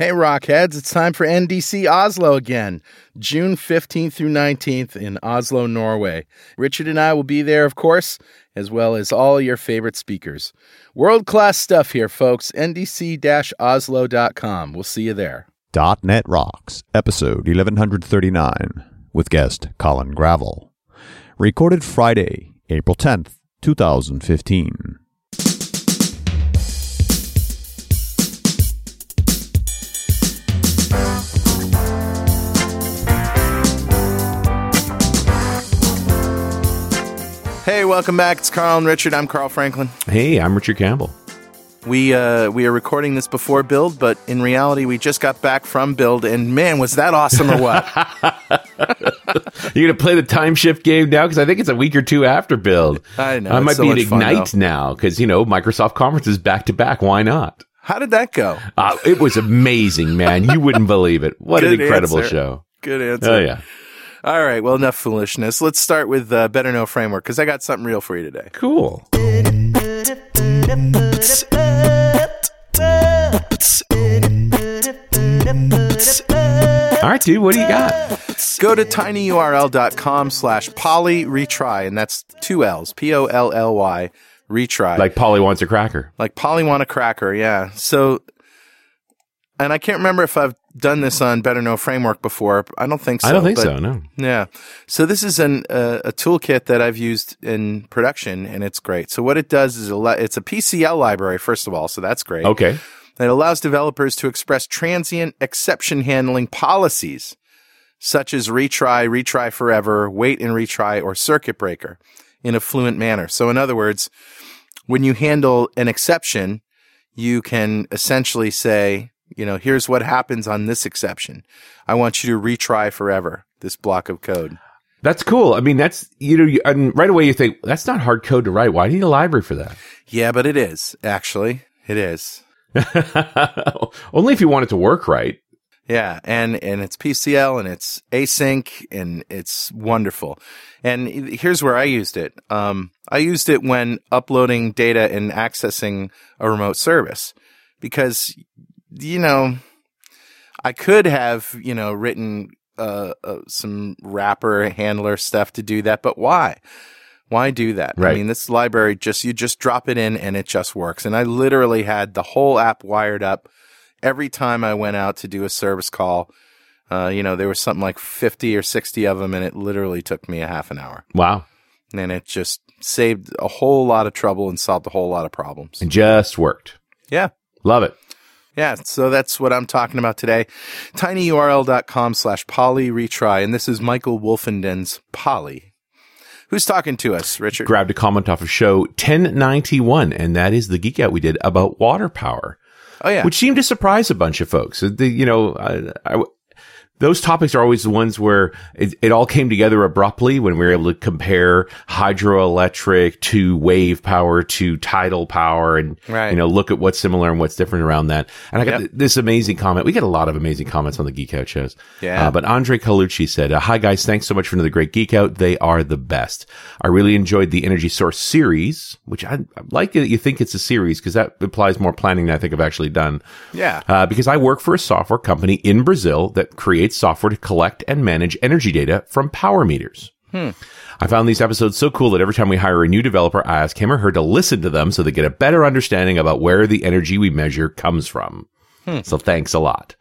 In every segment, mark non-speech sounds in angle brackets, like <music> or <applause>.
Hey, Rockheads, it's time for NDC Oslo again, June 15th through 19th in Oslo, Norway. Richard and I will be there, of course, as well as all your favorite speakers. World class stuff here, folks. NDC Oslo.com. We'll see you there. .NET Rocks, episode 1139, with guest Colin Gravill. Recorded Friday, April 10th, 2015. Hey, welcome back. It's Carl and Richard. I'm Carl Franklin. Hey, I'm Richard Campbell. We uh, we are recording this before Build, but in reality, we just got back from Build, and man, was that awesome or what? <laughs> You're gonna play the time shift game now because I think it's a week or two after Build. I know. I might so be at much fun, Ignite now because you know Microsoft conferences back to back. Why not? How did that go? Uh, it was amazing, man. You wouldn't believe it. What an incredible answer. show. Good answer. Oh yeah, All right. Well, enough foolishness. Let's start with uh, Better Know Framework because I got something real for you today. cool. All right, dude. What do you got? Go to tinyurl.com slash Polly retry, and that's two L's, P O L L Y, retry. Like Polly wants a cracker. like Polly want a cracker, yeah. So, and I can't remember if I've done this on Better Know Framework before. I don't think so. I don't think but- so. No. Yeah. So this is an uh, a toolkit that I've used in production, and it's great. So what it does is it's a PCL library first of all, so that's great. Okay. It allows developers to express transient exception handling policies, such as retry, retry forever, wait and retry, or circuit breaker, in a fluent manner. So in other words, when you handle an exception, you can essentially say, you know, here's what happens on this exception. I want you to retry forever this block of code. That's cool. I mean, that's you know, you, and right away you think that's not hard code to write. Why do you need a library for that? Yeah, but it is actually. It is. <laughs> Only if you want it to work right. Yeah, and and it's PCL and it's async and it's wonderful. And here's where I used it. Um, I used it when uploading data and accessing a remote service because you know I could have you know written uh, uh, some wrapper handler stuff to do that, but why? Why do that? I mean, this library just you just drop it in and it just works. And I literally had the whole app wired up every time I went out to do a service call. Uh, you know, there was something like 50 or 60 of them and it literally took me a half an hour. Wow. And it just saved a whole lot of trouble and solved a whole lot of problems. It just worked. Yeah. Love it. Yeah, so that's what I'm talking about today. tinyurl.com slash Polly retry. And this is Michael Wolfenden's Polly. Who's talking to us, Richard? Grabbed a comment off of show 1091, and that is the geek out we did about water power, oh, yeah. which seemed to surprise a bunch of folks. The, you know, I, I, those topics are always the ones where it, it all came together abruptly when we were able to compare hydroelectric to wave power to tidal power and, Right. you know, look at what's similar and what's different around that. And I got Yep. th- this amazing comment. We get a lot of amazing comments on the Geek Out shows. Yeah. Uh, but Andre Colucci said, uh, Hi guys, thanks so much for another great Geek Out. They are the best. I really enjoyed the Energy Source series, which I, I like that you think it's a series because that implies more planning than I think I've actually done. yeah. Uh, because I work for a software company in Brazil that creates software to collect and manage energy data from power meters. I found these episodes so cool that every time we hire a new developer, I ask him or her to listen to them so they get a better understanding about where the energy we measure comes from. So thanks a lot.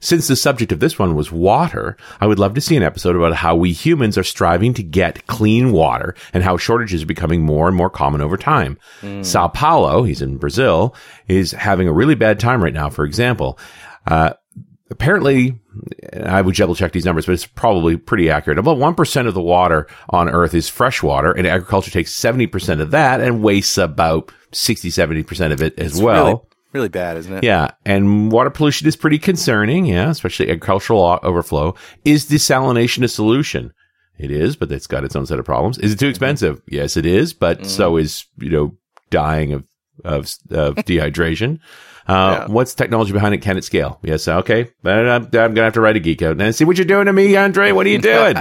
Since the subject of this one was water, I would love to see an episode about how we humans are striving to get clean water and how shortages are becoming more and more common over time. Sao Paulo, he's in Brazil, is having a really bad time right now, for example. Uh, apparently, I would double check these numbers, but it's probably pretty accurate. About 1% of the water on Earth is fresh water, and agriculture takes 70% of that and wastes about 60, 70% of it as well. Really, really bad, isn't it? Yeah, and water pollution is pretty concerning. Yeah, especially agricultural overflow. Is desalination a solution? It is, but it's got its own set of problems. Is it too mm-hmm. expensive? Yes, it is, but mm. so is you know dying of of, of <laughs> dehydration. Uh, Yeah. What's the technology behind it? Can it scale? Yes. Okay. But I'm, I'm gonna have to write a geek out and see what you're doing to me, Andre. What are you doing?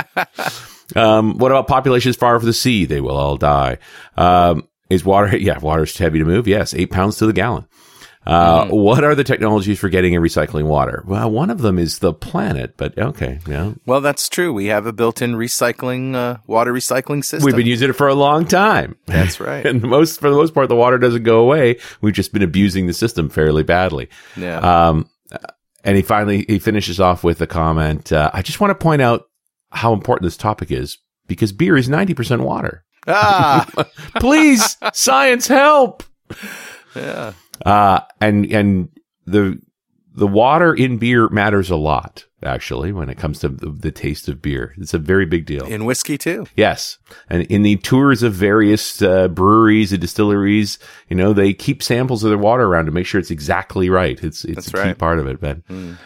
<laughs> um, what about populations far from the sea? They will all die. Um, is water? <laughs> Yeah, water's too heavy to move. Yes, eight pounds to the gallon. Uh, What are the technologies for getting and recycling water? Well, one of them is the planet, but okay, yeah. Well, that's true. We have a built-in recycling uh, water recycling system. We've been using it for a long time. That's <laughs> right. and most, for the most part, the water doesn't go away. We've just been abusing the system fairly badly. yeah. Um, and he finally he finishes off with a comment. Uh, I just want to point out how important this topic is because beer is ninety percent water. ah. <laughs> Please, science, help! Yeah. Uh, and and the the water in beer matters a lot. Actually, when it comes to the, the taste of beer, it's a very big deal. In whiskey too. Yes. And in the tours of various uh, breweries and distilleries, you know, they keep samples of their water around to make sure it's exactly right. It's, it's That's a key part of it, Ben.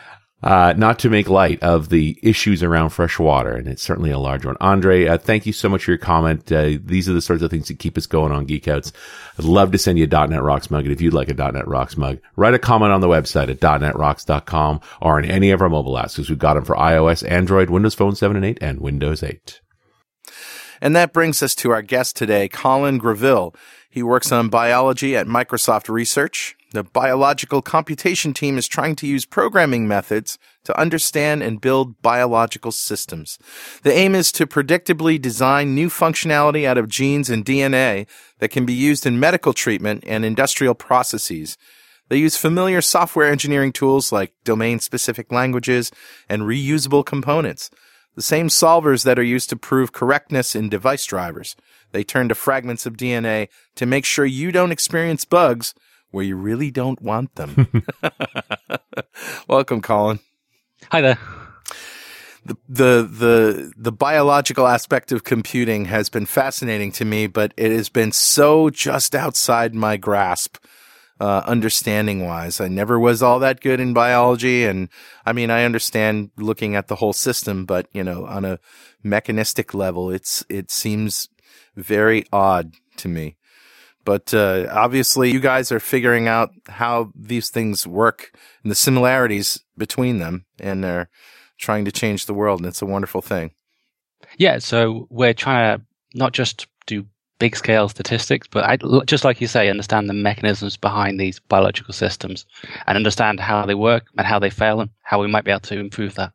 Uh, not to make light of the issues around fresh water, and it's certainly a large one. Andre, uh, thank you so much for your comment. Uh, these are the sorts of things that keep us going on Geekouts. I'd love to send you a .NET Rocks mug, and if you'd like a .NET Rocks mug, write a comment on the website at .NETRocks.com or on any of our mobile apps, because we've got them for iOS, Android, Windows Phone 7 and 8, and Windows 8. And that brings us to our guest today, Colin Gravill. He works on biology at Microsoft Research. The biological computation team is trying to use programming methods to understand and build biological systems. The aim is to predictably design new functionality out of genes and DNA that can be used in medical treatment and industrial processes. They use familiar software engineering tools like domain specific languages and reusable components the same solvers that are used to prove correctness in device drivers. They turn to fragments of DNA to make sure you don't experience bugs where you really don't want them. <laughs> <laughs> Welcome, Colin. Hi there. The, the the the biological aspect of computing has been fascinating to me, but it has been so just outside my grasp. Uh, understanding wise, I never was all that good in biology, and I mean, I understand looking at the whole system, but you know, on a mechanistic level, it's it seems very odd to me. But uh, obviously, you guys are figuring out how these things work and the similarities between them, and they're trying to change the world, and it's a wonderful thing. Yeah, so we're trying to not just do big scale statistics, but I, just like you say, understand the mechanisms behind these biological systems and understand how they work and how they fail and how we might be able to improve that.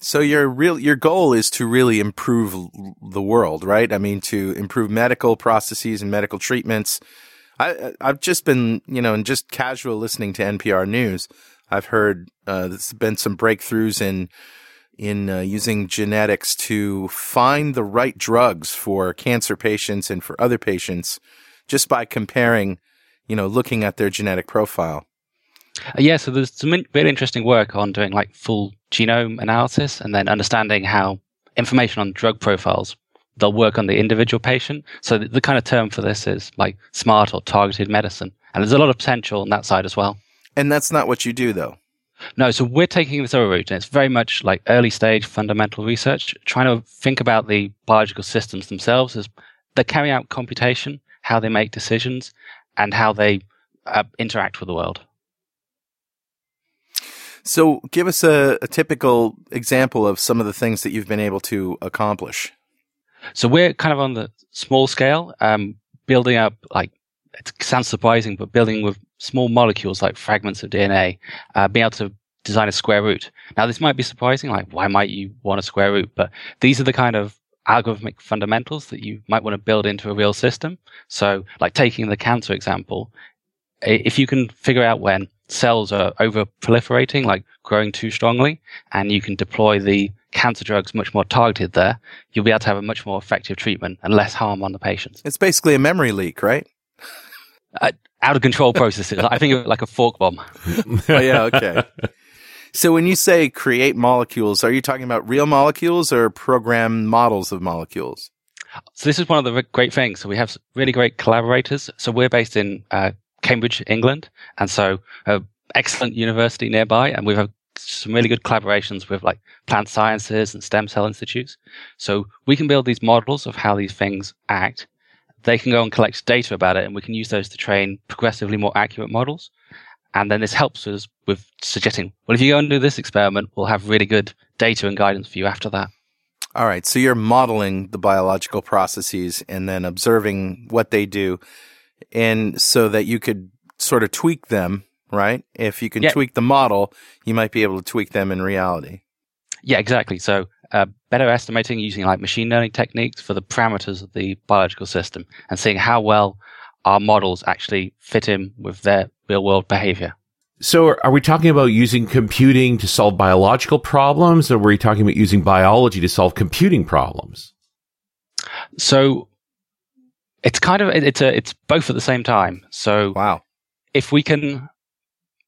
So your real your goal is to really improve the world, right? I mean, to improve medical processes and medical treatments. I I've just been you know, and just casual listening to NPR news, I've heard uh, there's been some breakthroughs in in uh, using genetics to find the right drugs for cancer patients and for other patients, just by comparing, you know, looking at their genetic profile. Uh, yeah, so there's some really interesting work on doing like full genome analysis and then understanding how information on drug profiles they'll work on the individual patient. So the, the kind of term for this is like smart or targeted medicine, and there's a lot of potential on that side as well. And that's not what you do, though. No, so we're taking this other route, and it's very much like early stage fundamental research, trying to think about the biological systems themselves as they carry out computation, how they make decisions, and how they uh, interact with the world. So, give us a, a typical example of some of the things that you've been able to accomplish. So we're kind of on the small scale, um, building up like it sounds surprising, but building with small molecules like fragments of DNA, uh, being able to design a square root. Now, this might be surprising, like why might you want a square root? But these are the kind of algorithmic fundamentals that you might want to build into a real system. So, like taking the cancer example, if you can figure out when cells are over proliferating, like growing too strongly, and you can deploy the cancer drugs much more targeted there, you'll be able to have a much more effective treatment and less harm on the patients. It's basically a memory leak, right? Out of control processes. I think of it like a fork bomb. <laughs> Oh, yeah, okay. so, when you say create molecules, are you talking about real molecules or program models of molecules? So this is one of the re- great things. So we have really great collaborators. So we're based in uh, Cambridge, England, and so a excellent university nearby, and we have had some really good collaborations with like plant sciences and stem cell institutes. So we can build these models of how these things act. They can go and collect data about it, and we can use those to train progressively more accurate models. And then this helps us with suggesting, well, if you go and do this experiment, we'll have really good data and guidance for you after that. All right. So, you're modeling the biological processes and then observing what they do. And so that you could sort of tweak them right? If you can Yeah. tweak the model, you might be able to tweak them in reality. Yeah, exactly. So uh, better estimating using like machine learning techniques for the parameters of the biological system and seeing how well our models actually fit in with their real world behavior. So are, are we talking about using computing to solve biological problems or were we talking about using biology to solve computing problems? So it's kind of it's a it's both at the same time. So Wow. if we can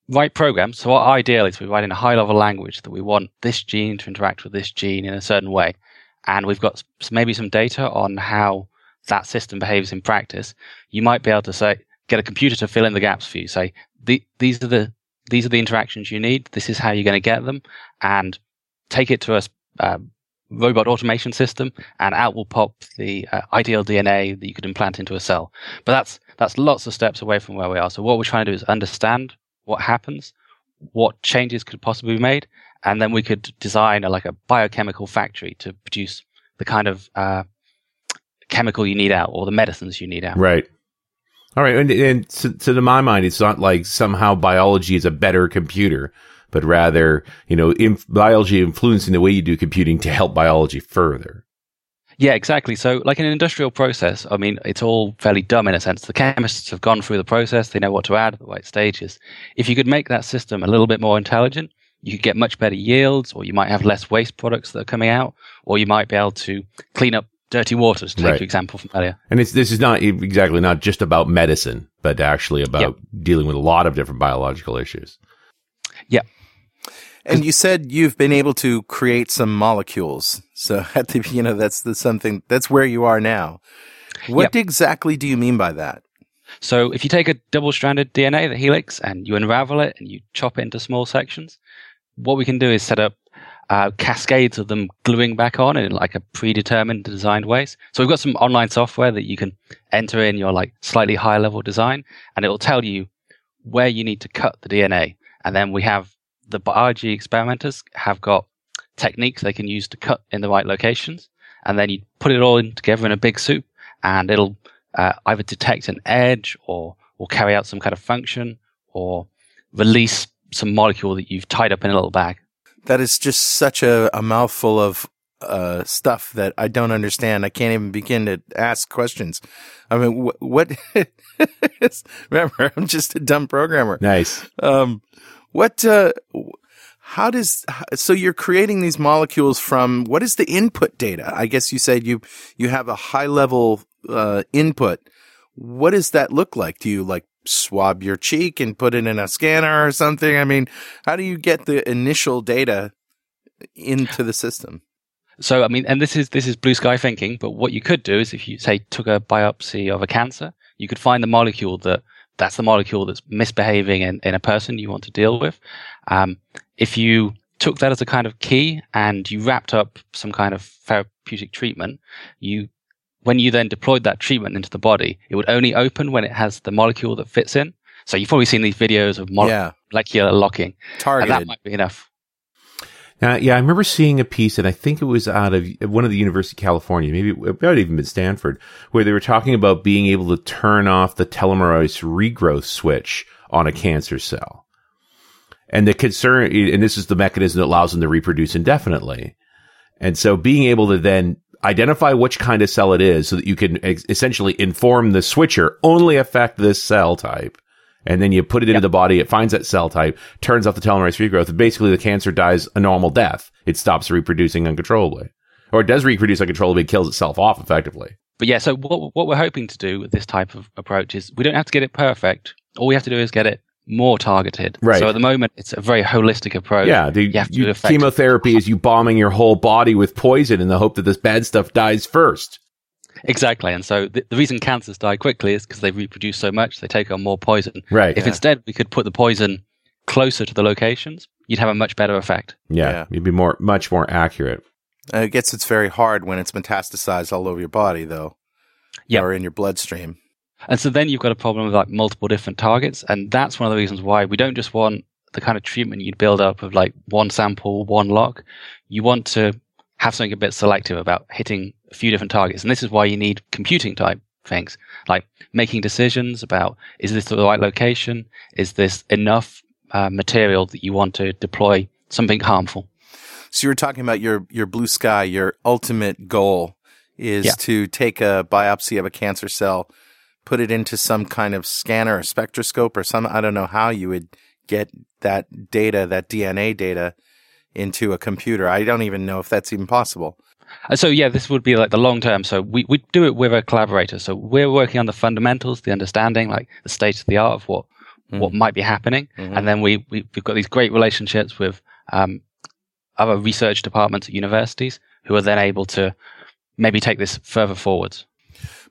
write programs, so our ideal is we write in a high level language that we want this gene to interact with this gene in a certain way, and we've got maybe some data on how that system behaves in practice. You might be able to say get a computer to fill in the gaps for you. Say the, these are the these are the interactions you need. This is how you're going to get them, and take it to a um, robot automation system, and out will pop the uh, ideal DNA that you could implant into a cell. But that's that's lots of steps away from where we are. So what we're trying to do is understand what happens, what changes could possibly be made, and then we could design a, like a biochemical factory to produce the kind of uh, chemical you need out or the medicines you need out. Right. All right. And, and to, to my mind, it's not like somehow biology is a better computer, but rather, you know, inf- biology influencing the way you do computing to help biology further. Yeah, exactly. So, like an industrial process, I mean, it's all fairly dumb in a sense. The chemists have gone through the process, they know what to add at the right stages. If you could make that system a little bit more intelligent, you could get much better yields, or you might have less waste products that are coming out, or you might be able to clean up dirty waters, to Right. take your example from earlier. And it's, this is not exactly not just about medicine, but actually about dealing with a lot of different biological issues. And you said you've been able to create some molecules. So <laughs> at the you know that's the something that's where you are now. What exactly do you mean by that? So if you take a double-stranded DNA, the helix, and you unravel it and you chop it into small sections, what we can do is set up uh, cascades of them gluing back on in like a predetermined designed ways. So we've got some online software that you can enter in your like slightly higher level design, and it will tell you where you need to cut the DNA. And then we have the biology experimenters have got techniques they can use to cut in the right locations, and then you put it all in together in a big soup, and it'll uh, either detect an edge or or carry out some kind of function or release some molecule that you've tied up in a little bag. That is just such a, a mouthful of uh, stuff that I don't understand. I can't even begin to ask questions. I mean, wh- what? <laughs> remember, I'm just a dumb programmer. Nice. Um, what? Uh, how does? So you're creating these molecules from what is the input data? I guess you said you you have a high level uh, input. What does that look like? Do you like swab your cheek and put it in a scanner or something? I mean, how do you get the initial data into the system? So I mean, and this is this is blue sky thinking. But what you could do is, if you say took a biopsy of a cancer, you could find the molecule that that's the molecule that's misbehaving in, in a person you want to deal with. Um, if you took that as a kind of key and you wrapped up some kind of therapeutic treatment, you when you then deployed that treatment into the body, it would only open when it has the molecule that fits in. So you've probably seen these videos of mole- yeah, molecular locking, and that might be enough. Now, yeah, I remember seeing a piece, and I think it was out of one of the University of California, maybe it might even been Stanford, where they were talking about being able to turn off the telomerase regrowth switch on a cancer cell. And the concern, and this is the mechanism that allows them to reproduce indefinitely. And so being able to then identify which kind of cell it is so that you can ex- essentially inform the switcher only affect this cell type. And then you put it into the body, it finds that cell type, turns off the telomerase regrowth, and basically the cancer dies a normal death. It stops reproducing uncontrollably. Or it does reproduce uncontrollably, kills itself off effectively. But yeah, so what what we're hoping to do with this type of approach is we don't have to get it perfect. All we have to do is get it more targeted. Right. So at the moment, it's a very holistic approach. Yeah, the, you have to you- chemotherapy is you bombing your whole body with poison in the hope that this bad stuff dies first. Exactly. And so the, the reason cancers die quickly is because they reproduce so much, they take on more poison. Right. If instead we could put the poison closer to the locations, you'd have a much better effect. yeah, Yeah. you'd be more, much more accurate. Uh, it gets it's very hard when it's metastasized all over your body, though. Yeah. or in your bloodstream. And so then you've got a problem with like multiple different targets. And that's one of the reasons why we don't just want the kind of treatment you'd build up of like one sample, one lock. You want to have something a bit selective about hitting a few different targets. And this is why you need computing type things like making decisions about is this the right location? Is this enough uh, material that you want to deploy something harmful? So you were talking about your your blue sky, your ultimate goal is yeah. to take a biopsy of a cancer cell, put it into some kind of scanner or spectroscope or some I don't know how you would get that data, that DNA data into a computer. I don't even know if that's even possible. Uh, so yeah, this would be like the long term. So we, we do it with a collaborator. So we're working on the fundamentals, the understanding, like the state of the art of what mm. what might be happening, mm-hmm. and then we, we have got these great relationships with um, other research departments at universities who are then able to maybe take this further forwards.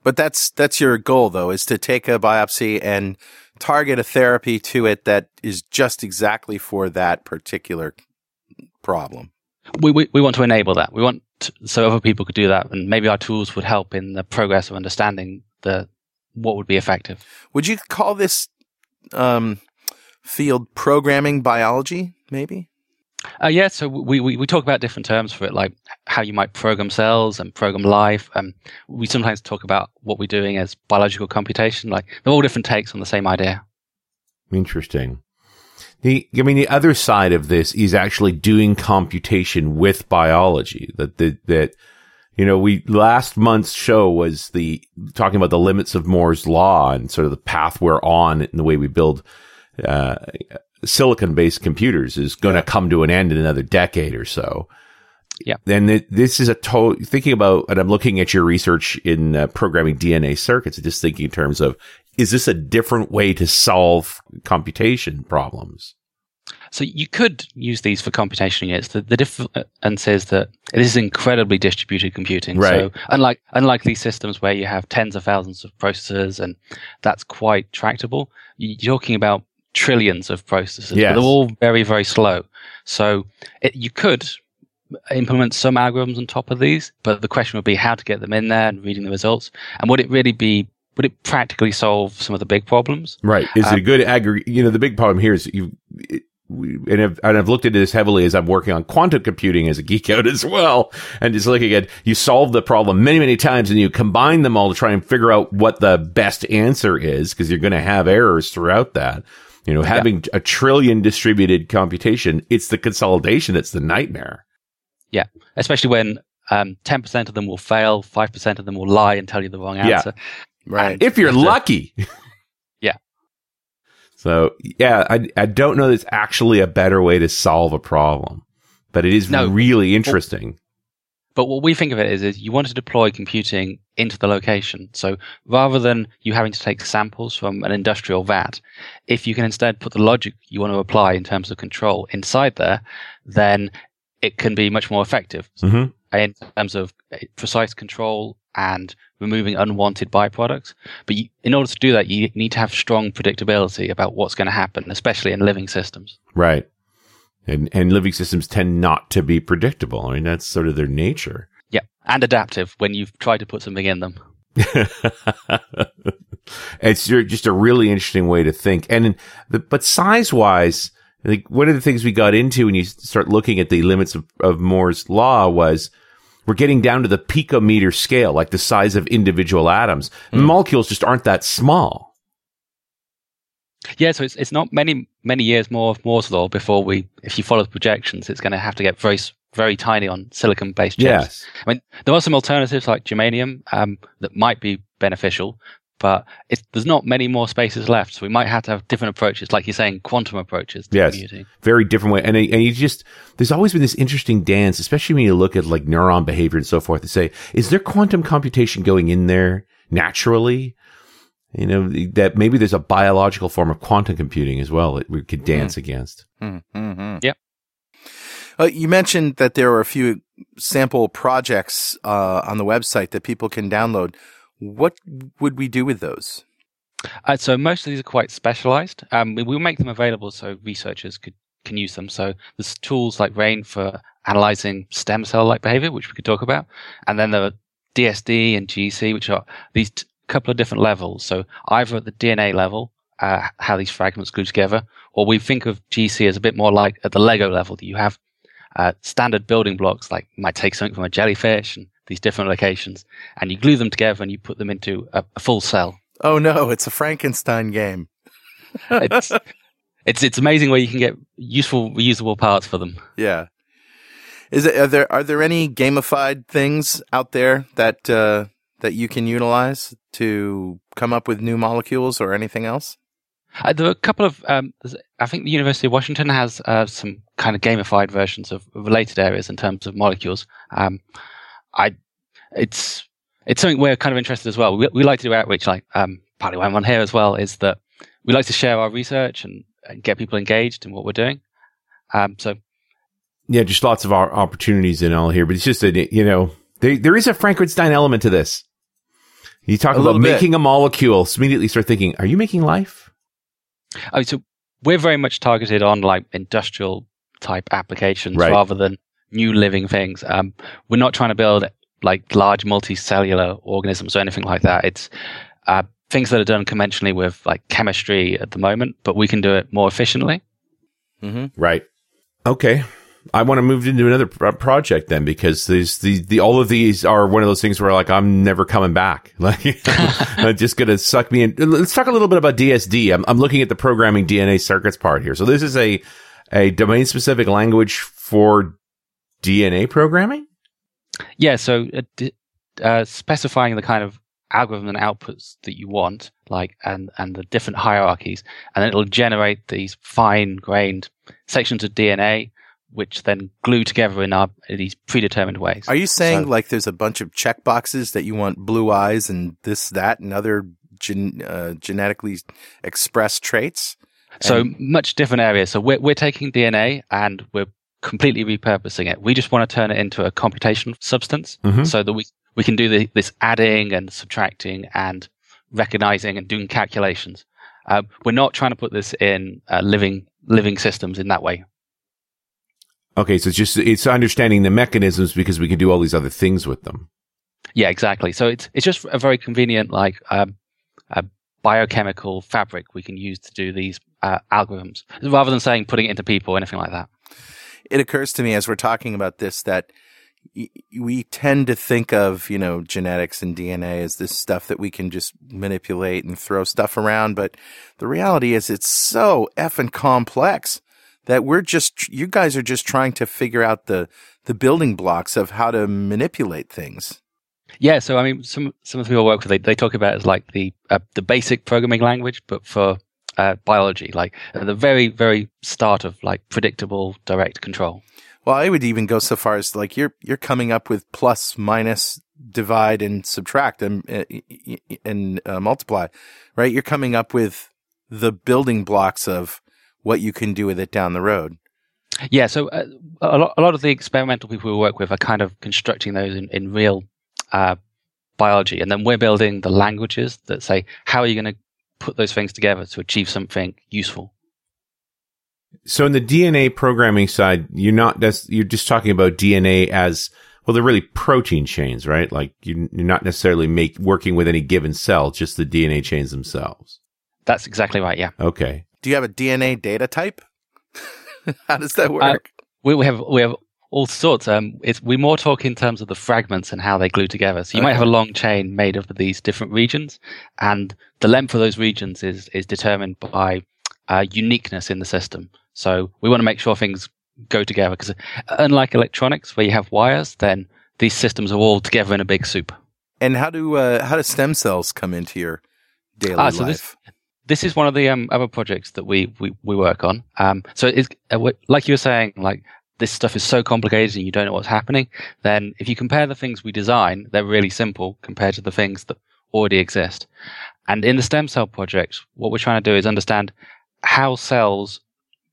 But that's that's your goal though, is to take a biopsy and target a therapy to it that is just exactly for that particular problem. We, we, we want to enable that. We want to, so other people could do that, and maybe our tools would help in the progress of understanding the what would be effective. Would you call this um, field programming biology? Maybe. Uh, yeah, so we, we, we talk about different terms for it, like how you might program cells and program life. Um, we sometimes talk about what we're doing as biological computation. Like they're all different takes on the same idea. Interesting. The, I mean, the other side of this is actually doing computation with biology. That, that, that, you know, we, last month's show was the, talking about the limits of Moore's law and sort of the path we're on and the way we build, uh, silicon based computers is going to yeah. come to an end in another decade or so. Yeah. And this is a total thinking about, and I'm looking at your research in uh, programming DNA circuits, just thinking in terms of, is this a different way to solve computation problems? So you could use these for computation units. The, the difference is that this is incredibly distributed computing. Right. So unlike unlike these systems where you have tens of thousands of processors and that's quite tractable, you're talking about trillions of processors. Yes. But they're all very very slow. So it, you could implement some algorithms on top of these, but the question would be how to get them in there and reading the results. And would it really be would it practically solve some of the big problems? Right. Is um, it a good aggregate? You know, the big problem here is you. It, and I've, and I've looked into this heavily as I'm working on quantum computing as a geek out as well. And just looking at, you solve the problem many, many times and you combine them all to try and figure out what the best answer is because you're going to have errors throughout that. You know, having yeah. a trillion distributed computation, it's the consolidation that's the nightmare. Yeah, especially when um, 10% of them will fail, 5% of them will lie and tell you the wrong answer. Yeah. Right. if you're lucky. <laughs> yeah. So, yeah, I, I don't know there's actually a better way to solve a problem, but it is no, really interesting. But what we think of it is, is you want to deploy computing into the location. So rather than you having to take samples from an industrial vat, if you can instead put the logic you want to apply in terms of control inside there, then it can be much more effective mm-hmm. in terms of precise control and removing unwanted byproducts. But you, in order to do that, you need to have strong predictability about what's going to happen, especially in living systems. Right. And, and living systems tend not to be predictable. I mean, that's sort of their nature. Yeah. And adaptive when you've tried to put something in them. <laughs> it's just a really interesting way to think. And, but size wise, like one of the things we got into when you start looking at the limits of, of Moore's law was we're getting down to the picometer scale, like the size of individual atoms. Mm. Molecules just aren't that small. Yeah, so it's it's not many many years more of Moore's law before we, if you follow the projections, it's going to have to get very very tiny on silicon based chips. Yes. I mean, there are some alternatives like germanium um, that might be beneficial, but there's not many more spaces left. So we might have to have different approaches, like you're saying, quantum approaches. yes, computing. very different way. And and you just there's always been this interesting dance, especially when you look at like neuron behavior and so forth, to say, is there quantum computation going in there naturally? You know that maybe there's a biological form of quantum computing as well that we could dance mm. against. Mm-hmm. Yep. Uh, you mentioned that there are a few sample projects uh, on the website that people can download. What would we do with those? Uh, so most of these are quite specialized. Um, we will make them available so researchers could can use them. So there's tools like RE:IN for analyzing stem cell like behavior, which we could talk about, and then there are DSD and GC, which are these t- couple of different levels. So either at the DNA level, uh, how these fragments glue together, or we think of GC as a bit more like at the Lego level that you have uh, standard building blocks, like might take something from a jellyfish and these different locations, and you glue them together and you put them into a, a full cell. Oh no, it's a Frankenstein game. it's, <laughs> it's it's amazing where you can get useful reusable parts for them. Yeah. Is it are there are there any gamified things out there that uh, that you can utilize to come up with new molecules or anything else? Uh, there are a couple of. Um, I think the University of Washington has uh, some kind of gamified versions of related areas in terms of molecules. Um, I, it's it's something we're kind of interested as well. We, we like to do outreach, like um, partly why I'm on here as well, is that we like to share our research and, and get people engaged in what we're doing. Um, so, yeah, just lots of our opportunities in all here, but it's just that you know there there is a Frankenstein element to this. You talk a about making a molecule, so immediately start thinking, are you making life? Oh, so we're very much targeted on like industrial type applications right. rather than new living things. Um, we're not trying to build like large multicellular organisms or anything like that. It's uh, things that are done conventionally with like chemistry at the moment, but we can do it more efficiently. Mm-hmm. Right. Okay. I want to move into another project then because these the, the all of these are one of those things where like I'm never coming back. <laughs> Like <laughs> I'm just gonna suck me in. Let's talk a little bit about DSD. I'm I'm looking at the programming DNA circuits part here. So this is a a domain specific language for DNA programming. Yeah. So uh, uh, specifying the kind of algorithm and outputs that you want, like and and the different hierarchies, and then it'll generate these fine grained sections of DNA which then glue together in, our, in these predetermined ways. Are you saying so, like there's a bunch of check boxes that you want blue eyes and this, that, and other gen, uh, genetically expressed traits? So much different areas. So we're, we're taking DNA and we're completely repurposing it. We just want to turn it into a computational substance mm-hmm. so that we, we can do the, this adding and subtracting and recognizing and doing calculations. Uh, we're not trying to put this in uh, living living systems in that way. Okay, so it's just it's understanding the mechanisms because we can do all these other things with them. Yeah, exactly. So it's it's just a very convenient like um, a biochemical fabric we can use to do these uh, algorithms rather than saying putting it into people or anything like that. It occurs to me as we're talking about this that we tend to think of you know genetics and DNA as this stuff that we can just manipulate and throw stuff around, but the reality is it's so effing complex that we're just you guys are just trying to figure out the the building blocks of how to manipulate things. Yeah, so I mean, some some of the people I work with they, they talk about as like the uh, the basic programming language, but for uh, biology, like at the very very start of like predictable direct control. Well, I would even go so far as like you're you're coming up with plus, minus, divide, and subtract and and uh, multiply, right? You're coming up with the building blocks of what you can do with it down the road. Yeah, so uh, a, lot, a lot of the experimental people we work with are kind of constructing those in, in real uh, biology. And then we're building the languages that say, how are you going to put those things together to achieve something useful? So in the DNA programming side, you're not just, you're just talking about DNA as well. They're really protein chains, right? Like you, are not necessarily make working with any given cell, just the DNA chains themselves. That's exactly right. Yeah. Okay do you have a DNA data type? <laughs> How does that work? Uh, we, we, have we have all sorts. Um, it's we more talk in terms of the fragments and how they glue together. So you okay. might have a long chain made of these different regions, and the length of those regions is is determined by uh, uniqueness in the system. So we want to make sure things go together because unlike electronics where you have wires, then these systems are all together in a big soup. And how do uh, how do stem cells come into your daily ah, so life? This, this is one of the um, other projects that we we, we work on. Um, so it's uh, like you were saying, like this stuff is so complicated and you don't know what's happening. Then if you compare the things we design, they're really simple compared to the things that already exist. And in the stem cell project, what we're trying to do is understand how cells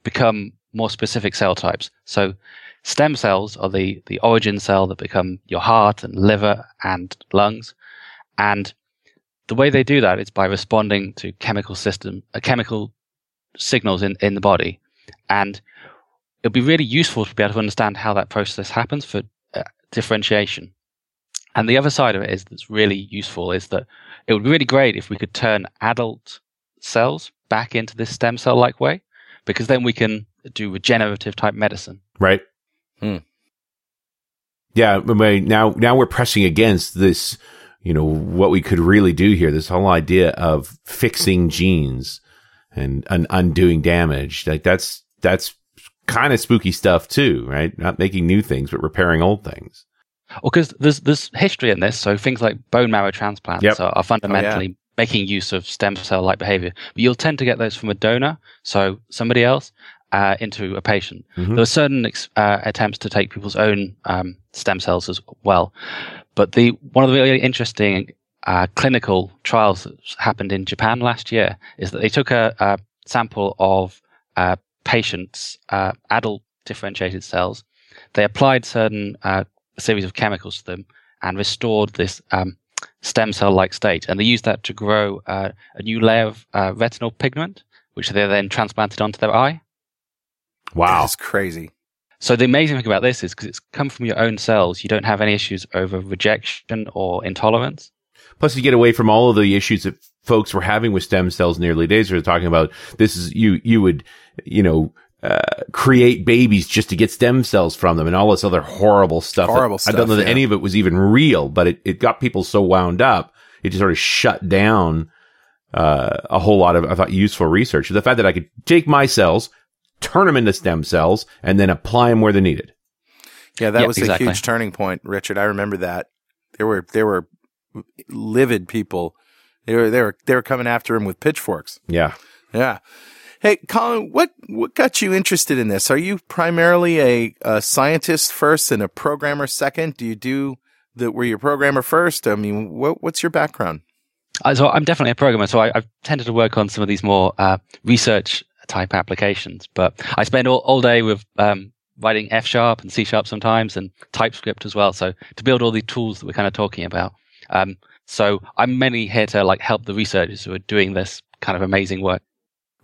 become more specific cell types. So stem cells are the, the origin cell that become your heart and liver and lungs. And the way they do that is by responding to chemical system, uh, chemical signals in, in the body. And it'll be really useful to be able to understand how that process happens for uh, differentiation. And the other side of it is that's really useful is that it would be really great if we could turn adult cells back into this stem cell like way, because then we can do regenerative type medicine. Right. Hmm. Yeah, now now we're pressing against this. You know what we could really do here. This whole idea of fixing genes and, and undoing damage. Like that's that's kind of spooky stuff too, right? Not making new things, but repairing old things. Well, because there's there's history in this. So things like bone marrow transplants Yep. are, are fundamentally Oh, yeah. making use of stem cell like behavior. But you'll tend to get those from a donor, so somebody else, uh, into a patient. Mhm. There are certain ex- uh, attempts to take people's own um, stem cells as well. But the one of the really interesting uh, clinical trials that happened in Japan last year is that they took a, a sample of uh, patients, uh, adult differentiated cells. They applied certain uh, series of chemicals to them and restored this um, stem cell like state. And they used that to grow uh, a new layer of uh, retinal pigment, which they then transplanted onto their eye. Wow. That's crazy. So the amazing thing about this is because it's come from your own cells, you don't have any issues over rejection or intolerance. Plus, you get away from all of the issues that folks were having with stem cells in the early days. They're talking about this is you you would you know uh, create babies just to get stem cells from them and all this other horrible stuff. Horrible stuff. I don't know that yeah. any of it was even real, but it, it got people so wound up. It just sort of shut down uh, a whole lot of I thought useful research. The fact that I could take my cells, turn them into stem cells, and then apply them where they're needed. Yeah, that Yep, was exactly. a huge turning point, Richard. I remember that. There were there were livid people. They were they were they were coming after him with pitchforks. Yeah. Yeah. Hey, Colin, what what got you interested in this? Are you primarily a, a scientist first and a programmer second? Do you do the were you a programmer first? I mean, what what's your background? Uh, so I'm definitely a programmer, so I, I've tended to work on some of these more uh, research type applications. But I spend all, all day with um, writing F sharp and C sharp sometimes, and TypeScript as well. So to build all the tools that we're kind of talking about. Um, so I'm mainly here to like help the researchers who are doing this kind of amazing work.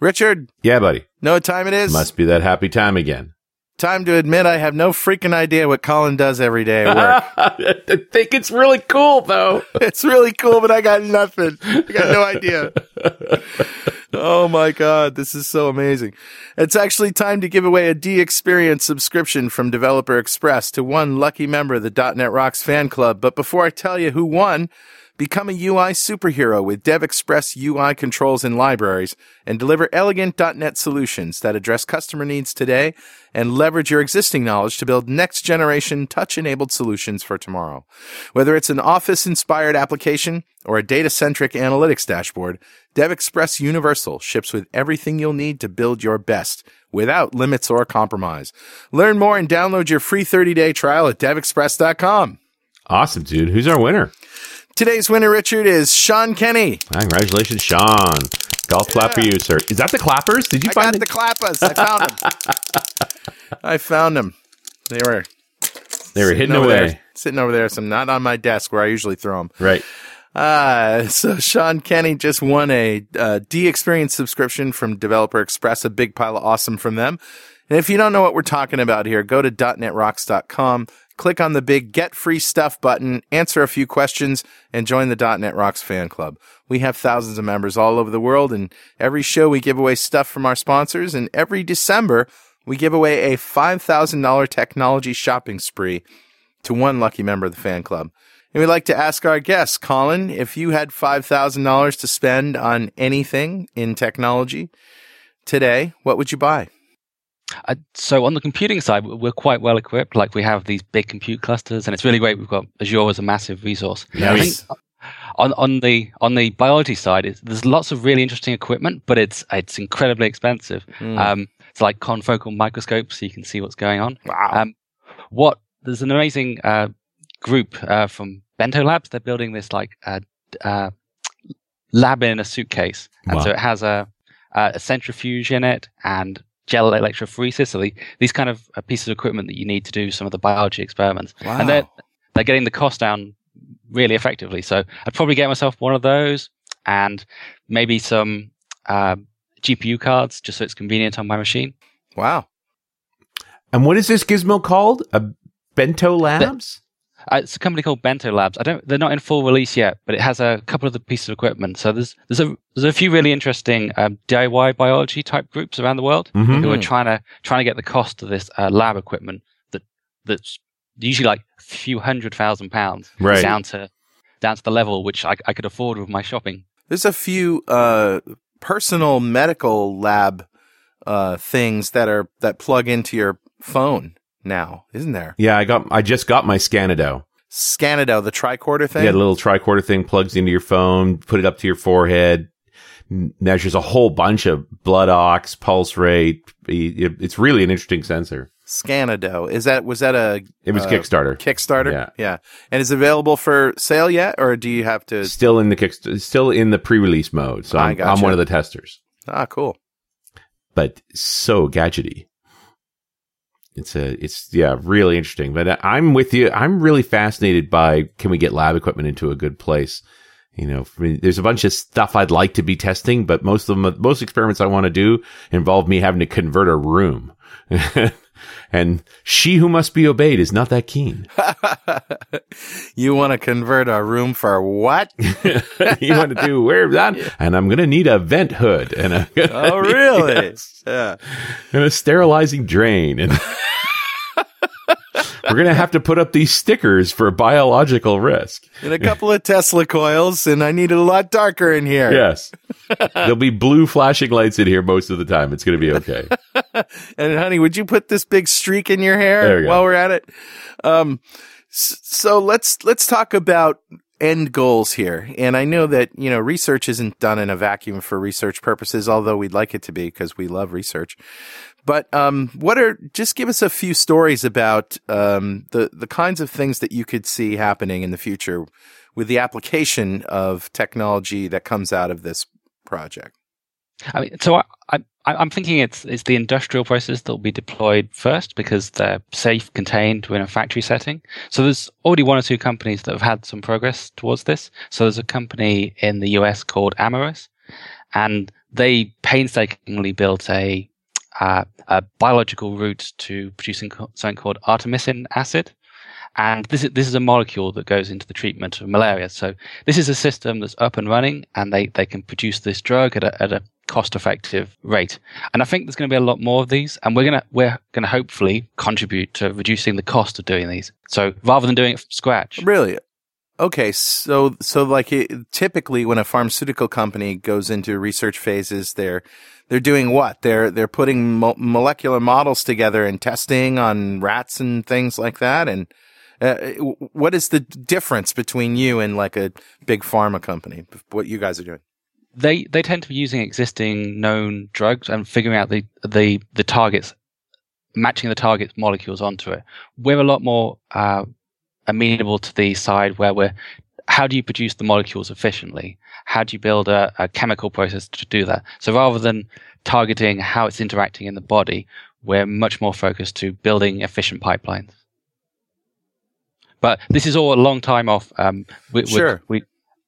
Richard, Yeah, buddy. know what time it is? Must be that happy time again. Time to admit I have no freaking idea what Colin does every day at work. <laughs> I think it's really cool, though. <laughs> it's really cool, but I got nothing. I got no idea. <laughs> <laughs> oh my God. This is so amazing. It's actually time to give away a DXperience subscription from Developer Express to one lucky member of the .NET Rocks fan club. But before I tell you who won, become a UI superhero with DevExpress UI controls and libraries and deliver elegant .NET solutions that address customer needs today and leverage your existing knowledge to build next generation touch enabled solutions for tomorrow. Whether it's an office inspired application or a data centric analytics dashboard, DevExpress Universal ships with everything you'll need to build your best without limits or compromise. Learn more and download your free 30 day trial at devexpress.com. Awesome, dude. Who's our winner? Today's winner, Richard, is Sean Kenny. Congratulations, Sean. Golf clap for you, sir. Is that the clappers? Did you I find got the clappers. I found them. <laughs> I found them. They were they were hidden over away? there. Sitting over there, some not on my desk where I usually throw them. Right. Uh, <laughs> so Sean Kenny just won a uh, DXperience subscription from Developer Express, a big pile of awesome from them. And if you don't know what we're talking about here, go to .netrocks.com, click on the big Get Free Stuff button, answer a few questions, and join the .NET Rocks fan club. We have thousands of members all over the world, and every show we give away stuff from our sponsors, and every December we give away a $5,000 technology shopping spree to one lucky member of the fan club. And we'd like to ask our guests, Colin, if you had $5,000 to spend on anything in technology today, what would you buy? Uh, so on the computing side, we're quite well equipped. Like we have these big compute clusters, and it's really great. We've got Azure as a massive resource. Think on on the on the biology side, it's, there's lots of really interesting equipment, but it's it's incredibly expensive. Mm. Um, it's like confocal microscopes, so you can see what's going on. wow. Um, what there's an amazing uh, group uh, from Bento Labs. They're building this like uh, uh, lab in a suitcase, and Wow. so it has a, a centrifuge in it and gel electrophoresis. So the, these kind of uh, pieces of equipment that you need to do some of the biology experiments, wow. and they're they're getting the cost down really effectively. So I'd probably get myself one of those and maybe some uh, GPU cards, just so it's convenient on my machine. wow. And what is this gizmo called? A Bento Labs? Uh, it's a company called Bento Labs. I don't. They're not in full release yet, but it has a couple of the pieces of equipment. So there's there's a there's a few really interesting um, DIY biology type groups around the world Mhm. who are trying to trying to get the cost of this uh, lab equipment that that's usually like a few hundred thousand pounds Right. down to down to the level which I, I could afford with my shopping. There's a few uh, personal medical lab uh, things that are that plug into your phone now, isn't there? Yeah, I got I just got my Scanadu. Scanadu, the tricorder thing. Yeah, the little tricorder thing plugs into your phone, put it up to your forehead, measures a whole bunch of blood ox, pulse rate. It's really an interesting sensor. Scanadu. Is that was that a It was uh, Kickstarter. Kickstarter? Yeah. yeah. And is it available for sale yet, or do you have to? Still in the kick, still in the pre-release mode. So I'm, gotcha. I'm one of the testers, Ah, cool. but so gadgety. It's a, it's yeah, really interesting. But I- I'm with you. I'm really fascinated by can we get lab equipment into a good place? You know, me, there's a bunch of stuff I'd like to be testing, but most of them, most experiments I want to do involve me having to convert a room. <laughs> and she who must be obeyed is not that keen. <laughs> you want to convert a room for what? <laughs> you want to do where that? And I'm going to need a vent hood and a, Oh, really? <laughs> Yes. Yeah. and a sterilizing drain. And we're going to have to put up these stickers for biological risk. And a couple of Tesla coils, and I need it a lot darker in here. Yes. There'll be blue flashing lights in here most of the time. It's going to be okay. <laughs> And honey, would you put this big streak in your hair you go. while we're at it? Um, so let's let's talk about end goals here. And I know that you know research isn't done in a vacuum for research purposes, although we'd like it to be because we love research. But um, what are just give us a few stories about um, the the kinds of things that you could see happening in the future with the application of technology that comes out of this project. I mean, so I, I, I'm thinking it's it's the industrial process that will be deployed first because they're safe, contained within a factory setting. So there's already one or two companies that have had some progress towards this. So there's a company in the US called Amyris, and they painstakingly built a uh, a biological route to producing something called artemisinic acid. And this is this is a molecule that goes into the treatment of malaria. So this is a system that's up and running, and they, they can produce this drug at a, at a cost effective rate. And I think there's going to be a lot more of these, and we're gonna we're gonna hopefully contribute to reducing the cost of doing these. So rather than doing it from scratch, Really? Okay, so so like it, typically when a pharmaceutical company goes into research phases, they're they're doing what? They're they're putting mo- molecular models together and testing on rats and things like that. And uh, what is the difference between you and like a big pharma company? What you guys are doing? they they tend to be using existing known drugs and figuring out the the the targets, matching the target molecules onto it. We're a lot more uh, amenable to the side where we're how do you produce the molecules efficiently? How do you build a, a chemical process to do that? So rather than targeting how it's interacting in the body, we're much more focused to building efficient pipelines. But this is all a long time off. Um, we, Sure. we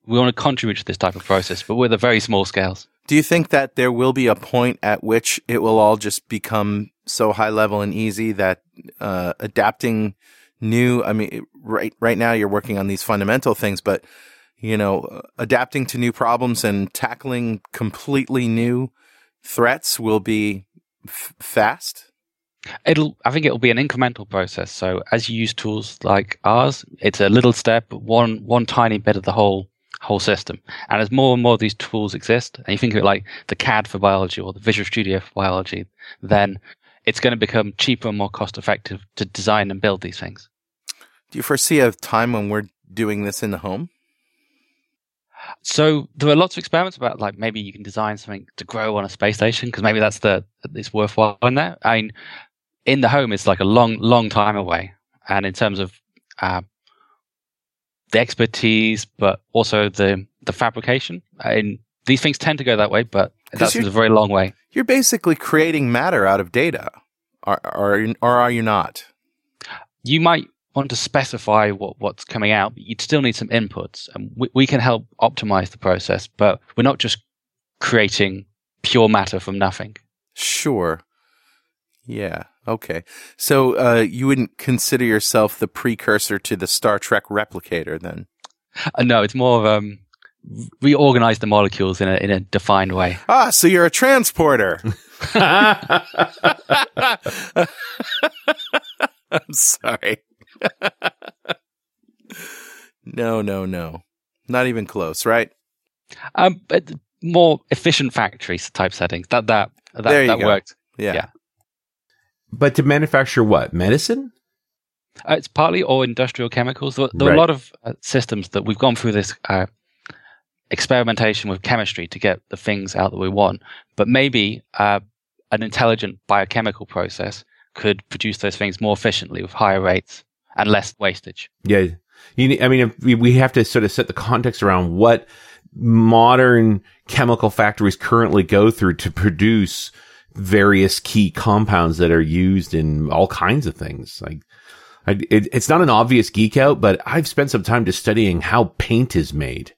we want to contribute to this type of process, but with a very small scales. Do you think that there will be a point at which it will all just become so high level and easy that uh, adapting new? I mean, right right now you're working on these fundamental things, but you know, uh, adapting to new problems and tackling completely new threats will be f- fast. It'll, I think it'll be an incremental process. So as you use tools like ours, it's a little step, one, one tiny bit of the whole, whole system. And as more and more of these tools exist, and you think of it like the CAD for biology or the Visual Studio for biology, then it's going to become cheaper and more cost effective to design and build these things. Do you foresee a time when we're doing this in the home? So there are lots of experiments about like maybe you can design something to grow on a space station because maybe that's the it's worthwhile in there. I mean, in the home it's like a long long time away, and in terms of uh, the expertise, but also the the fabrication, and these things tend to go that way, but that's a very long way. You're basically creating matter out of data, or or, or are you not? You might want to specify what, what's coming out, but you'd still need some inputs, and we, we can help optimize the process. But we're not just creating pure matter from nothing. Sure. Yeah. Okay. So uh, you wouldn't consider yourself the precursor to the Star Trek replicator, then? Uh, no, it's more of um, reorganize the molecules in a in a defined way. Ah, so you're a transporter. <laughs> I'm sorry. no, no, no. Not even close, right? Um, but more efficient factories type settings. That that that, There you that go. worked. Yeah. Yeah. But to manufacture what? Medicine? Uh, it's partly all industrial chemicals. There, there are a lot of uh, systems that we've gone through this uh, experimentation with chemistry to get the things out that we want. But maybe uh, an intelligent biochemical process could produce those things more efficiently with higher rates and less wastage. Yeah. You, I mean, we have to sort of set the context around what modern chemical factories currently go through to produce various key compounds that are used in all kinds of things. Like, I, it, it's not an obvious geek out, but I've spent some time just studying how paint is made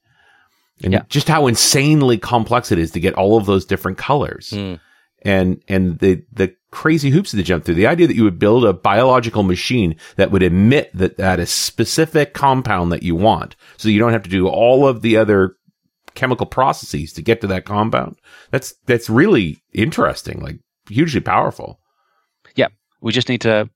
and Yeah. just how insanely complex it is to get all of those different colors Mm. and and the the crazy hoops to jump through. The idea that you would build a biological machine that would emit that that a specific compound that you want, so you don't have to do all of the other chemical processes to get to that compound. That's that's really interesting, like hugely powerful. Yeah. We just need to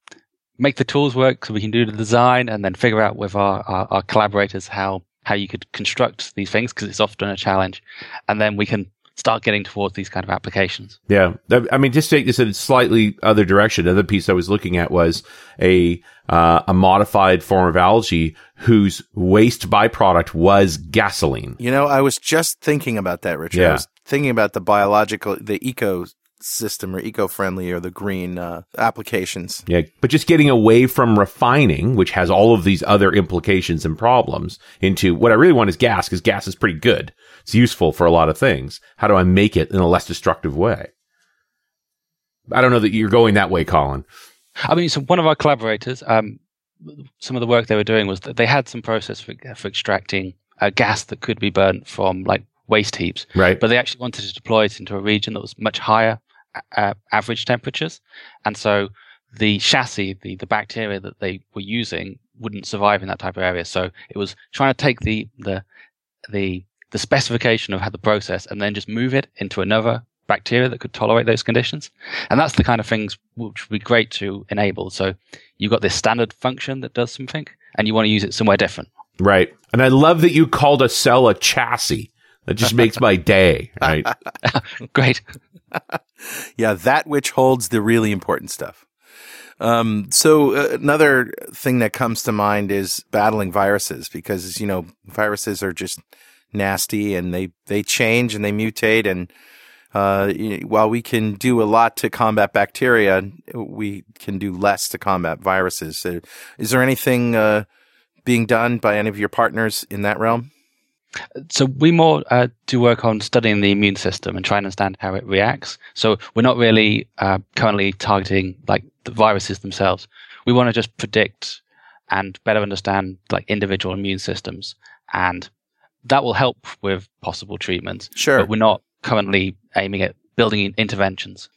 make the tools work so we can do the design and then figure out with our, our, our collaborators how, how you could construct these things because it's often a challenge. And then we can start getting towards these kind of applications. Yeah, I mean, just take this in a slightly other direction. Another piece I was looking at was a uh, a modified form of algae whose waste byproduct was gasoline. You know, I was just thinking about that, Richard. I was thinking about the biological, the ecosystem or eco-friendly or the green uh, applications. Yeah, but just getting away from refining, which has all of these other implications and problems, into what I really want is gas, because gas is pretty good. It's useful for a lot of things. How do I make it in a less destructive way? I don't know that you're going that way, Colin. I mean, so one of our collaborators, um, some of the work they were doing was that they had some process for, for extracting uh, gas that could be burnt from like waste heaps, Right? but they actually wanted to deploy it into a region that was much higher uh, average temperatures. And so the chassis, the, the bacteria that they were using wouldn't survive in that type of area. So it was trying to take the, the, the, the specification of how the process and then just move it into another bacteria that could tolerate those conditions. And that's the kind of things which would be great to enable. So you've got this standard function that does something and you want to use it somewhere different. right. And I love that you called a cell a chassis. That just makes my day, right? <laughs> Great. Yeah, that which holds the really important stuff. Um, so uh, another thing that comes to mind is battling viruses because you know viruses are just nasty and they they change and they mutate and uh, while we can do a lot to combat bacteria, we can do less to combat viruses. So is there anything uh, being done by any of your partners in that realm? So we more uh, do work on studying the immune system and trying to understand how it reacts. So we're not really uh, currently targeting like the viruses themselves. We want to just predict and better understand like individual immune systems, and that will help with possible treatments. Sure, But we're not currently aiming at building interventions.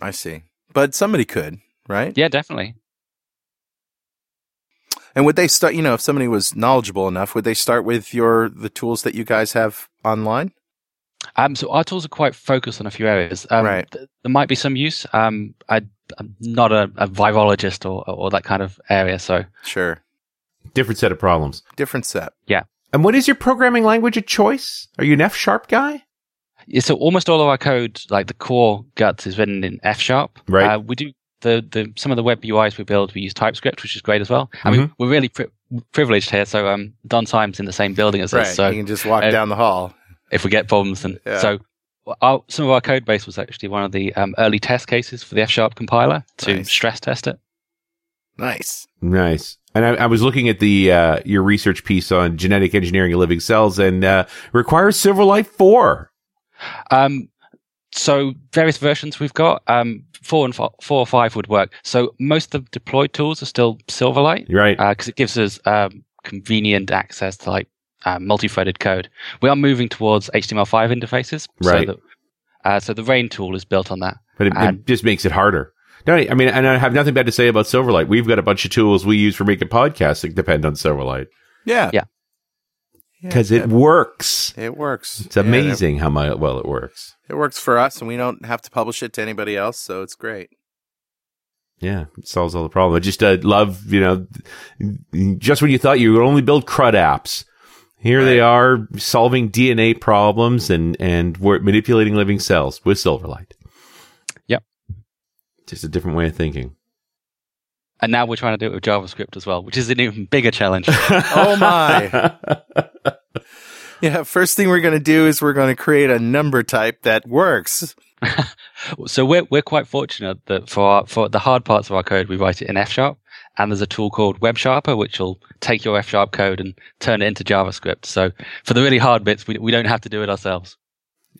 I see. But somebody could, right? Yeah, definitely. And would they start, you know, if somebody was knowledgeable enough, would they start with your the tools that you guys have online? Um, so our tools are quite focused on a few areas. Um, Right. th- there might be some use. Um, I, I'm not a, a virologist or, or that kind of area, so Sure. Different set of problems. Different set. Yeah. And what is your programming language of choice? Are you an F sharp guy? Yeah, so almost all of our code, like the core guts, is written in F sharp. Right. Uh, we do the, the some of the web UIs we build. We use TypeScript, which is great as well. I mean, we're really pri- privileged here. So um, Don Syme's in the same building as Right. us. So you can just walk uh, down the hall. if we get problems, then Yeah. so our, some of our code base was actually one of the um, early test cases for the F sharp compiler to Nice. stress test it. Nice. Nice. And I, I was looking at the uh, your research piece on genetic engineering of living cells, and uh, requires Silverlight four. Um, so various versions we've got. Um, four and fo- four or five would work. So most of the deployed tools are still Silverlight Right. because it gives us um, convenient access to like uh, multi-threaded code. We are moving towards HTML5 interfaces. Right. So, that, uh, so the RE:IN tool is built on that. but it, it just makes it harder. No, I mean, and I have nothing bad to say about Silverlight. We've got a bunch of tools we use for making podcasts that depend on Silverlight Yeah. Yeah. Because it works. it works. It's Yeah, amazing how mi- well it works. it works for us, and we don't have to publish it to anybody else, so it's great. Yeah, it solves all the problem. I just uh, love, you know, just when you thought you would only build CRUD apps, here right. they are solving DNA problems and and we're manipulating living cells with Silverlight. Yep, just a different way of thinking. And now we're trying to do it with JavaScript as well, which is an even bigger challenge. <laughs> oh my! <laughs> yeah, first thing we're going to do is we're going to create a number type that works. <laughs> so we're we're quite fortunate that for our, for the hard parts of our code, we write it in F sharp, and there's a tool called WebSharper which will take your F sharp code and turn it into JavaScript. So for the really hard bits, we we don't have to do it ourselves.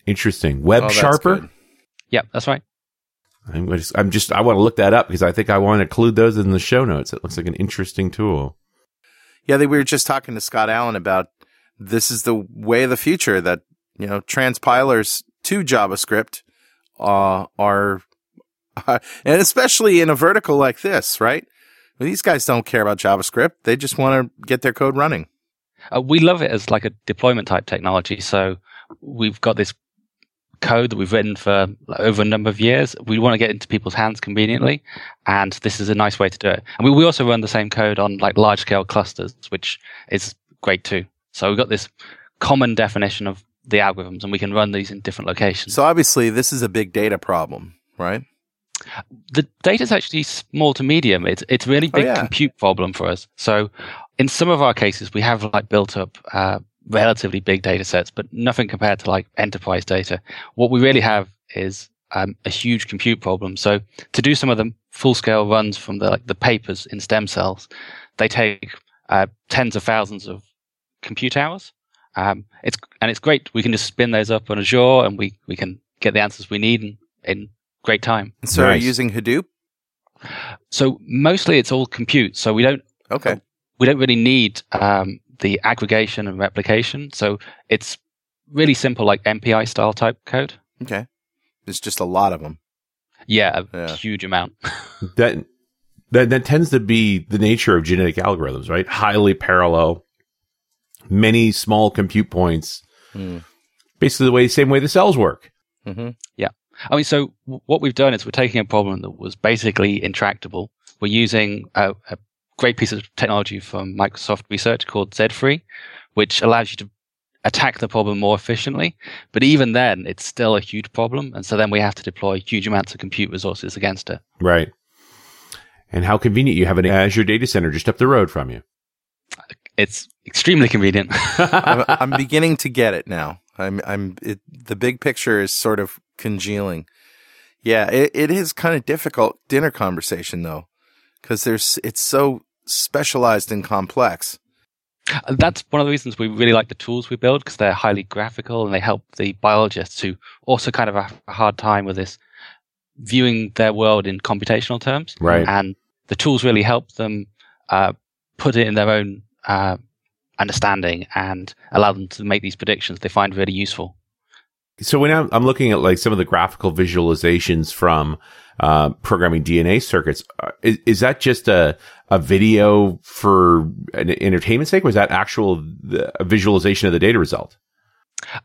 Interesting. Web oh, Sharper. Yeah, that's right. I'm just, I'm just, I want to look that up because I think I want to include those in the show notes. It looks like an interesting tool. Yeah, they, we were just talking to Scott Allen about this is the way of the future that, you know, transpilers to JavaScript uh, are, uh, <laughs> and especially in a vertical like this, right? Well, these guys don't care about JavaScript. They just want to get their code running. Uh, we love it as like a deployment type technology. So we've got this code that we've written for over a number of years. We want to get into people's hands conveniently, and this is a nice way to do it. And we, we also run the same code on like large scale clusters, which is great too. So we've got this common definition of the algorithms, and we can run these in different locations. So obviously, this is a big data problem, right? The data is actually small to medium. It's it's really oh, big oh, yeah. compute problem for us. So in some of our cases, we have like built up uh, relatively big data sets, but nothing compared to like enterprise data. What we really have is um, a huge compute problem. So to do some of the full scale runs from the like the papers in stem cells, they take uh, tens of thousands of compute hours. Um, it's and it's great. We can just spin those up on Azure, and we we can get the answers we need in, in great time. So, nice. are you using Hadoop? So mostly it's all compute. So we don't. Okay. We don't really need um, the aggregation and replication. So it's really simple, like MPI style type code. Okay. There's just a lot of them. Yeah, a yeah. huge amount. <laughs> that, that that tends to be the nature of genetic algorithms, right? Highly parallel, many small compute points. Mm. Basically, the way same way the cells work. Mm-hmm. Yeah, I mean, so what we've done is we're taking a problem that was basically intractable. We're using a, a great piece of technology from Microsoft Research called Z3, which allows you to attack the problem more efficiently. But even then, it's still a huge problem. And so then we have to deploy huge amounts of compute resources against it. Right. And how convenient you have an Azure data center just up the road from you. It's extremely convenient. <laughs> I'm, I'm, beginning to get it now. I'm, I'm, it, the big picture is sort of congealing. Yeah, it, it is kind of difficult dinner conversation though because there's it's so specialized and complex. That's one of the reasons we really like the tools we build because they're highly graphical and they help the biologists who also kind of have a hard time with this viewing their world in computational terms. Right. And the tools really help them uh, put it in their own uh, understanding and allow them to make these predictions they find really useful. So when I'm, I'm looking at like some of the graphical visualizations from uh, programming DNA circuits. Uh, is, is, that just a, a video for an entertainment sake? Was that actual a visualization of the data result?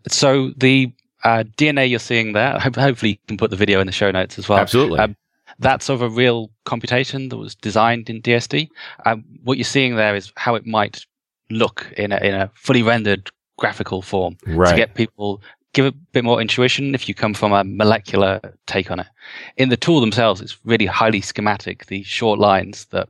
So the uh, DNA you're seeing there, hopefully you can put the video in the show notes as well. Absolutely. Um, that's of a real computation that was designed in DSD. Um, what you're seeing there is how it might look in a, in a fully rendered graphical form right. to get people give a bit more intuition if you come from a molecular take on it. In the tool themselves, it's really highly schematic, the short lines that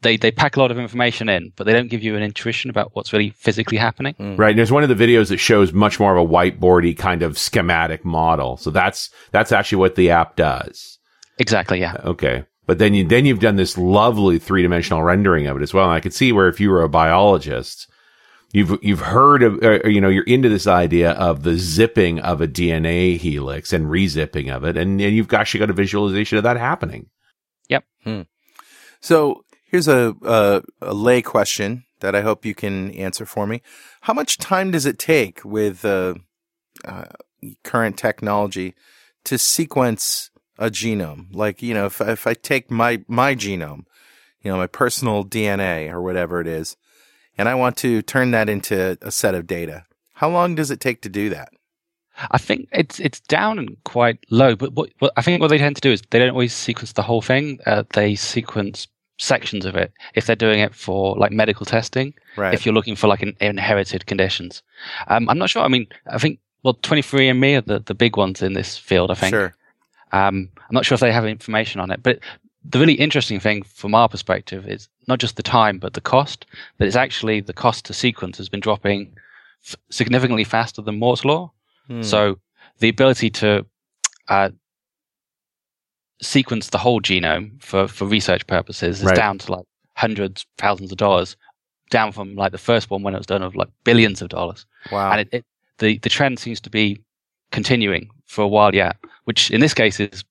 they, they pack a lot of information in, but they don't give you an intuition about what's really physically happening. Mm. Right. And there's one of the videos that shows much more of a whiteboardy kind of schematic model. So that's, that's actually what the app does. Exactly. Yeah. Okay. But then you, then you've done this lovely three dimensional rendering of it as well. And I could see where if you were a biologist, you've you've heard of uh, you know you're into this idea of the zipping of a DNA helix and rezipping of it, and, and you've actually got a visualization of that happening. Yep. Hmm. So here's a, a, a lay question that I hope you can answer for me. How much time does it take with uh, uh, current technology to sequence a genome? Like you know, if if I take my my genome, you know, my personal DNA or whatever it is and I want to turn that into a set of data. How long does it take to do that? I think it's it's down and quite low, but what, what I think what they tend to do is they don't always sequence the whole thing. Uh, they sequence sections of it if they're doing it for like medical testing. Right. If you're looking for like an inherited conditions, um, I'm not sure. I mean, I think well, 23andMe are the, the big ones in this field. I think. Sure. Um, I'm not sure if they have information on it, but the really interesting thing from our perspective is not just the time, but the cost. That it's actually the cost to sequence has been dropping f- significantly faster than Moore's law. Hmm. So the ability to uh, sequence the whole genome for, for research purposes is Right. down to like hundreds, thousands of dollars, down from like the first one when it was done of like billions of dollars. wow. And it, it, the, the trend seems to be continuing for a while yet, which in this case is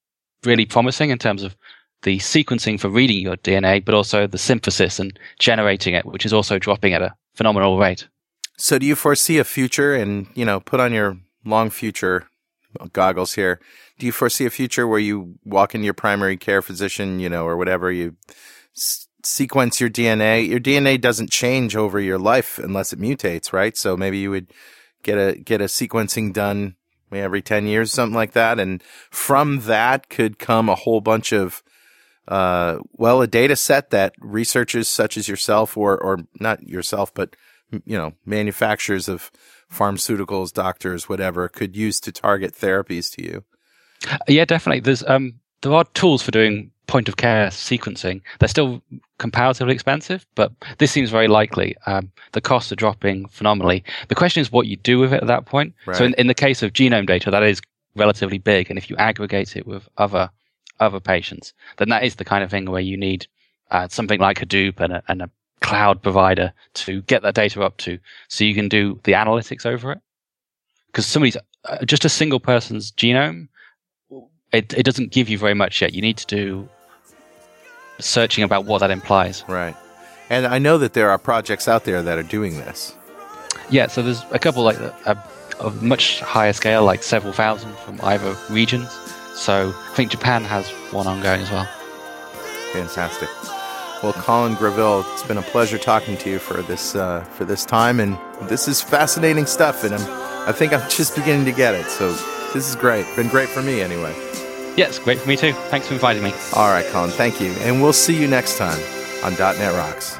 really promising in terms of the sequencing for reading your DNA, but also the synthesis and generating it, which is also dropping at a phenomenal rate. So do you foresee a future and, you know, put on your long future goggles here. Do you foresee a future where you walk into your primary care physician, you know, or whatever, you s- sequence your DNA? Your DNA doesn't change over your life unless it mutates, right? So maybe you would get a get a sequencing done every 10 years something like that and from that could come a whole bunch of uh, well, a data set that researchers such as yourself or, or not yourself, but, you know, manufacturers of pharmaceuticals, doctors, whatever could use to target therapies to you. Yeah, definitely. There's um there are tools for doing point of care sequencing. They're still comparatively expensive, but this seems very likely. Um, the costs are dropping phenomenally. The question is what you do with it at that point. So in, in the case of genome data, that is relatively big, and if you aggregate it with other other patients, then that is the kind of thing where you need uh, something like Hadoop and a, and a cloud provider to get that data up to, so you can do the analytics over it. Because somebody's uh, just a single person's genome it, it doesn't give you very much yet. You need to do searching about what that implies. Right. And I know that there are projects out there that are doing this. Yeah, so there's a couple like a of much higher scale, like several thousand from either regions. So I think Japan has one ongoing as well. Fantastic. Well, Colin Gravill, it's been a pleasure talking to you for this uh, for this time, and this is fascinating stuff. And I'm, I think I'm just beginning to get it. So this is great. Been great for me, anyway. Yeah, great for me too. Thanks for inviting me. All right, Colin. Thank you, and we'll see you next time on .NET Rocks.